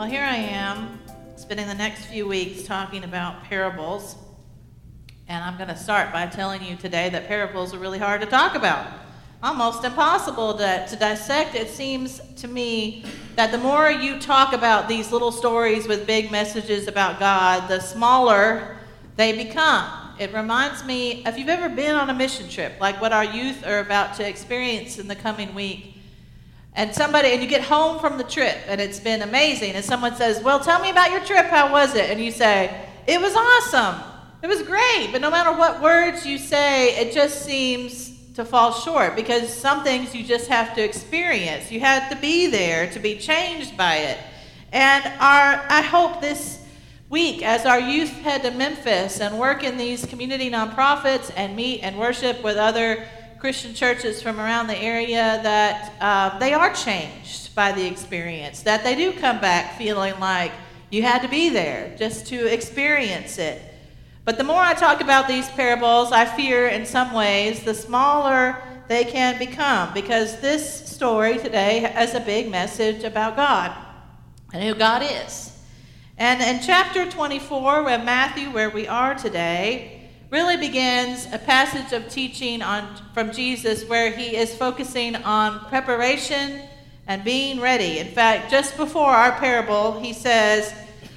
Well, here I am spending the next few weeks talking about parables. And I'm going to start by telling you today that parables are really hard to talk about. Almost impossible to, to dissect. It seems to me that the more you talk about these little stories with big messages about God, the smaller they become. It reminds me if you've ever been on a mission trip, like what our youth are about to experience in the coming week and somebody and you get home from the trip and it's been amazing. And someone says well tell me about your trip. How was it? And you say it was awesome. It was great. But no matter what words you say it just seems to fall short because some things you just have to experience. You have to be there to be changed by it. And our i hope this week as our youth head to memphis and work in these community nonprofits and meet and worship with other Christian churches from around the area that uh, they are changed by the experience, that they do come back feeling like you had to be there just to experience it. But the more I talk about these parables, I fear in some ways the smaller they can become because this story today has a big message about God and who God is. And in chapter 24 of Matthew, where we are today, really begins a passage of teaching on, from Jesus where he is focusing on preparation and being ready. In fact, just before our parable, he says,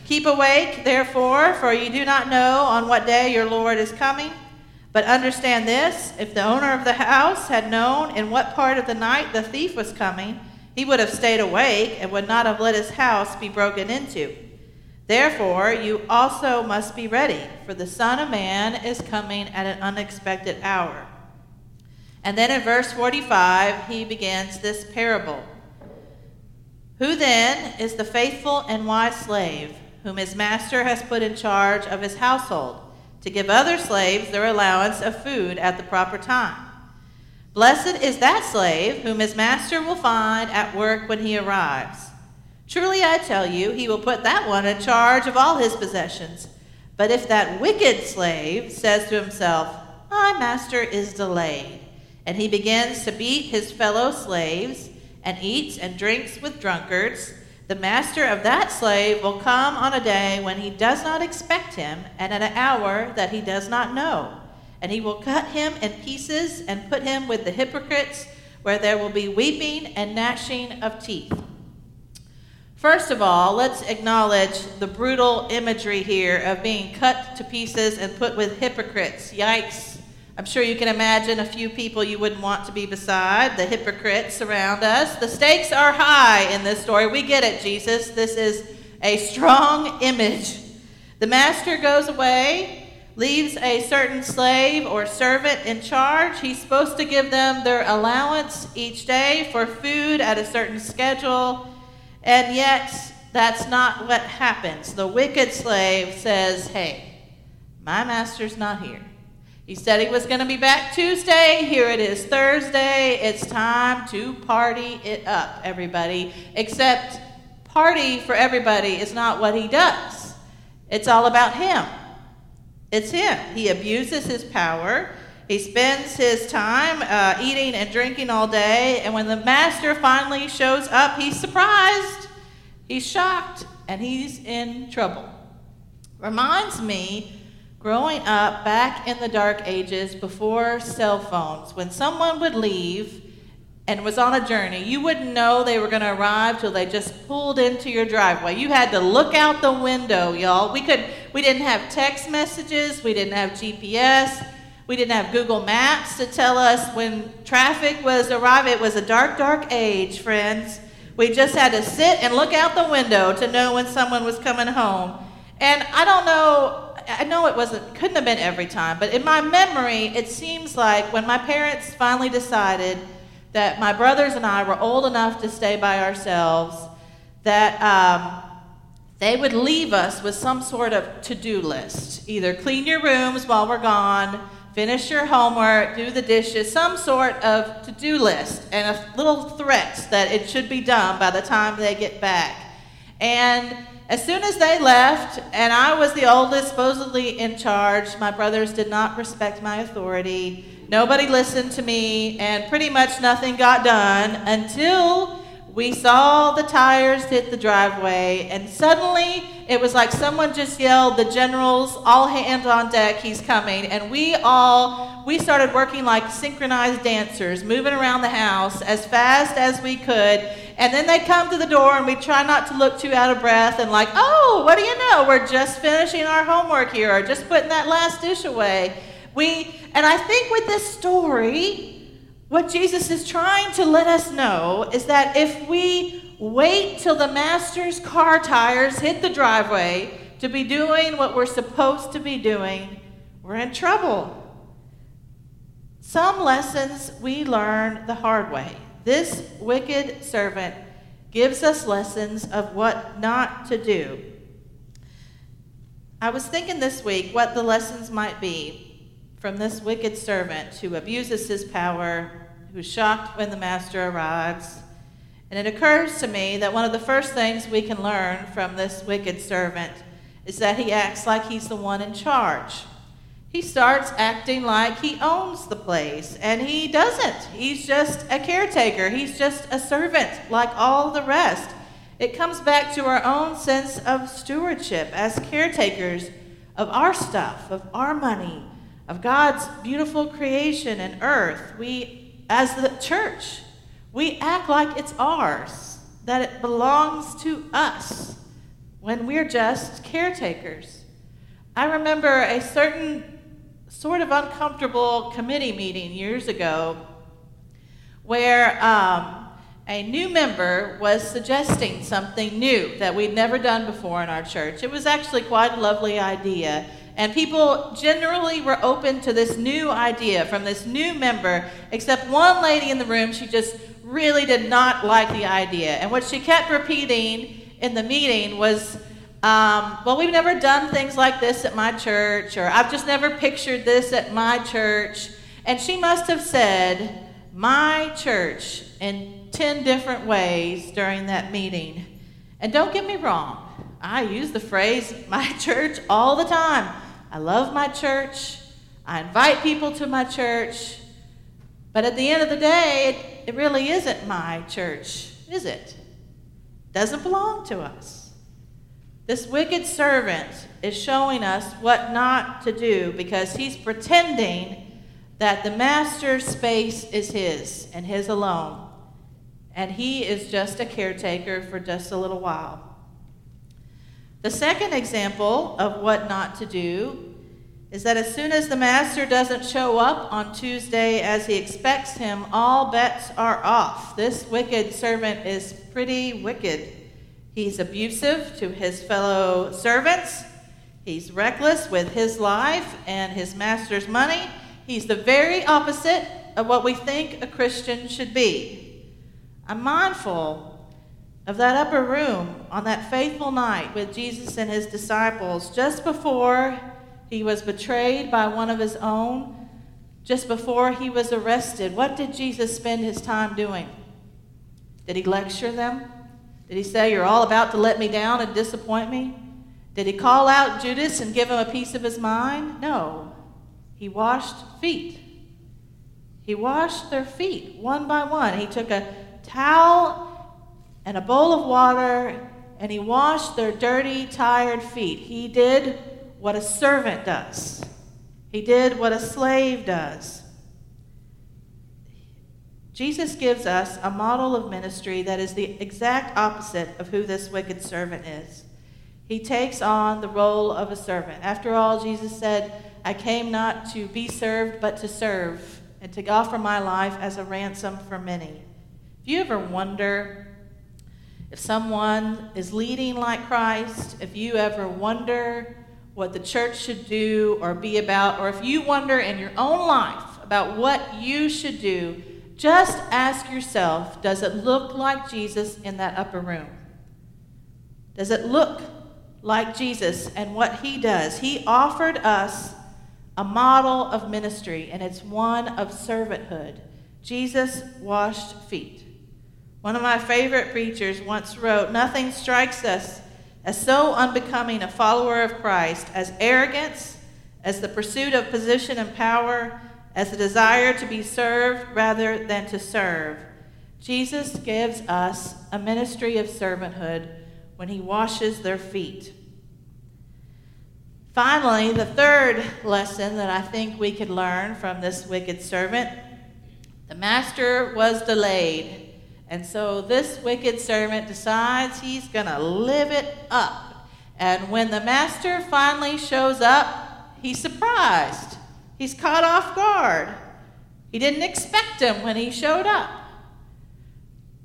Keep awake, therefore, for you do not know on what day your Lord is coming. But understand this if the owner of the house had known in what part of the night the thief was coming, he would have stayed awake and would not have let his house be broken into. Therefore, you also must be ready, for the Son of Man is coming at an unexpected hour. And then in verse 45, he begins this parable Who then is the faithful and wise slave whom his master has put in charge of his household to give other slaves their allowance of food at the proper time? Blessed is that slave whom his master will find at work when he arrives. Truly I tell you, he will put that one in charge of all his possessions. But if that wicked slave says to himself, My master is delayed, and he begins to beat his fellow slaves, and eats and drinks with drunkards, the master of that slave will come on a day when he does not expect him, and at an hour that he does not know. And he will cut him in pieces and put him with the hypocrites, where there will be weeping and gnashing of teeth. First of all, let's acknowledge the brutal imagery here of being cut to pieces and put with hypocrites. Yikes. I'm sure you can imagine a few people you wouldn't want to be beside, the hypocrites around us. The stakes are high in this story. We get it, Jesus. This is a strong image. The master goes away, leaves a certain slave or servant in charge. He's supposed to give them their allowance each day for food at a certain schedule and yet, that's not what happens. The wicked slave says, Hey, my master's not here. He said he was going to be back Tuesday. Here it is Thursday. It's time to party it up, everybody. Except, party for everybody is not what he does, it's all about him. It's him. He abuses his power. He spends his time uh, eating and drinking all day, and when the master finally shows up, he's surprised, he's shocked, and he's in trouble. Reminds me growing up back in the dark ages before cell phones, when someone would leave and was on a journey, you wouldn't know they were going to arrive till they just pulled into your driveway. You had to look out the window, y'all. We could we didn't have text messages, we didn't have GPS. We didn't have Google Maps to tell us when traffic was arriving. It was a dark, dark age, friends. We just had to sit and look out the window to know when someone was coming home. And I don't know, I know it wasn't, couldn't have been every time, but in my memory, it seems like when my parents finally decided that my brothers and I were old enough to stay by ourselves, that um, they would leave us with some sort of to do list. Either clean your rooms while we're gone, finish your homework, do the dishes, some sort of to do list, and a little threats that it should be done by the time they get back. And as soon as they left, and I was the oldest, supposedly in charge, my brothers did not respect my authority. Nobody listened to me, and pretty much nothing got done until we saw the tires hit the driveway, and suddenly it was like someone just yelled, The generals, all hands on deck, he's coming. And we all, we started working like synchronized dancers, moving around the house as fast as we could. And then they'd come to the door, and we'd try not to look too out of breath and, like, oh, what do you know? We're just finishing our homework here, or just putting that last dish away. We, and I think with this story, what Jesus is trying to let us know is that if we wait till the master's car tires hit the driveway to be doing what we're supposed to be doing, we're in trouble. Some lessons we learn the hard way. This wicked servant gives us lessons of what not to do. I was thinking this week what the lessons might be from this wicked servant who abuses his power who's shocked when the master arrives. And it occurs to me that one of the first things we can learn from this wicked servant is that he acts like he's the one in charge. He starts acting like he owns the place, and he doesn't. He's just a caretaker, he's just a servant like all the rest. It comes back to our own sense of stewardship as caretakers of our stuff, of our money, of God's beautiful creation and earth. We as the church, we act like it's ours, that it belongs to us when we're just caretakers. I remember a certain sort of uncomfortable committee meeting years ago where um, a new member was suggesting something new that we'd never done before in our church. It was actually quite a lovely idea. And people generally were open to this new idea from this new member, except one lady in the room, she just really did not like the idea. And what she kept repeating in the meeting was, um, well, we've never done things like this at my church, or I've just never pictured this at my church. And she must have said, my church, in 10 different ways during that meeting. And don't get me wrong, I use the phrase my church all the time. I love my church. I invite people to my church. But at the end of the day, it, it really isn't my church, is it? Doesn't belong to us. This wicked servant is showing us what not to do because he's pretending that the master's space is his and his alone. And he is just a caretaker for just a little while. The second example of what not to do is that as soon as the master doesn't show up on Tuesday as he expects him, all bets are off. This wicked servant is pretty wicked. He's abusive to his fellow servants. He's reckless with his life and his master's money. He's the very opposite of what we think a Christian should be. I'm mindful of that upper room on that faithful night with Jesus and his disciples, just before he was betrayed by one of his own, just before he was arrested, what did Jesus spend his time doing? Did he lecture them? Did he say, You're all about to let me down and disappoint me? Did he call out Judas and give him a piece of his mind? No. He washed feet. He washed their feet one by one. He took a towel and a bowl of water, and he washed their dirty, tired feet. He did what a servant does, he did what a slave does. Jesus gives us a model of ministry that is the exact opposite of who this wicked servant is. He takes on the role of a servant. After all, Jesus said, I came not to be served, but to serve, and to offer my life as a ransom for many. If you ever wonder if someone is leading like Christ, if you ever wonder what the church should do or be about, or if you wonder in your own life about what you should do, just ask yourself does it look like Jesus in that upper room? Does it look like Jesus and what he does. He offered us a model of ministry, and it's one of servanthood. Jesus washed feet. One of my favorite preachers once wrote Nothing strikes us as so unbecoming a follower of Christ as arrogance, as the pursuit of position and power, as the desire to be served rather than to serve. Jesus gives us a ministry of servanthood when he washes their feet. Finally, the third lesson that I think we could learn from this wicked servant the master was delayed. And so this wicked servant decides he's going to live it up. And when the master finally shows up, he's surprised. He's caught off guard. He didn't expect him when he showed up.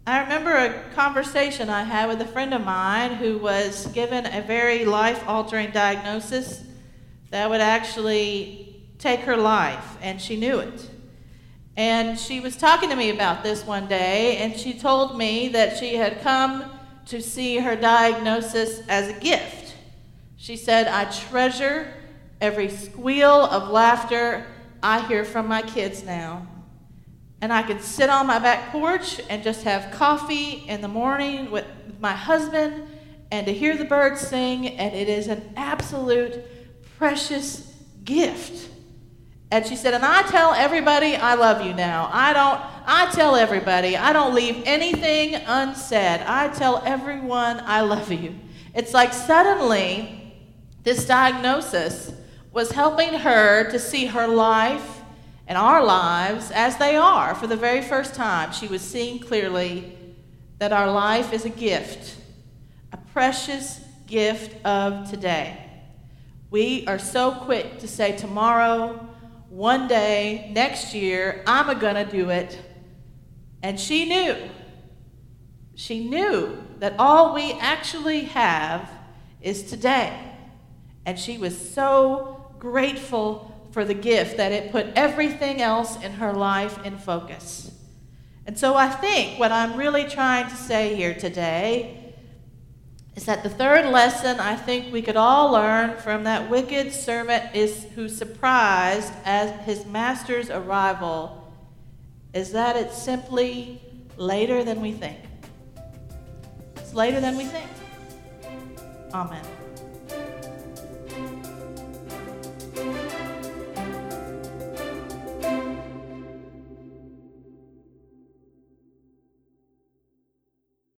I remember a conversation I had with a friend of mine who was given a very life altering diagnosis that would actually take her life, and she knew it. And she was talking to me about this one day, and she told me that she had come to see her diagnosis as a gift. She said, I treasure every squeal of laughter I hear from my kids now and I could sit on my back porch and just have coffee in the morning with my husband and to hear the birds sing, and it is an absolute precious gift. And she said, and I tell everybody I love you now. I don't, I tell everybody, I don't leave anything unsaid. I tell everyone I love you. It's like suddenly this diagnosis was helping her to see her life and our lives as they are for the very first time. She was seeing clearly that our life is a gift, a precious gift of today. We are so quick to say tomorrow, one day, next year, I'm going to do it. And she knew. She knew that all we actually have is today. And she was so grateful for the gift, that it put everything else in her life in focus. And so I think what I'm really trying to say here today is that the third lesson I think we could all learn from that wicked servant is who's surprised at his master's arrival is that it's simply later than we think. It's later than we think. Amen.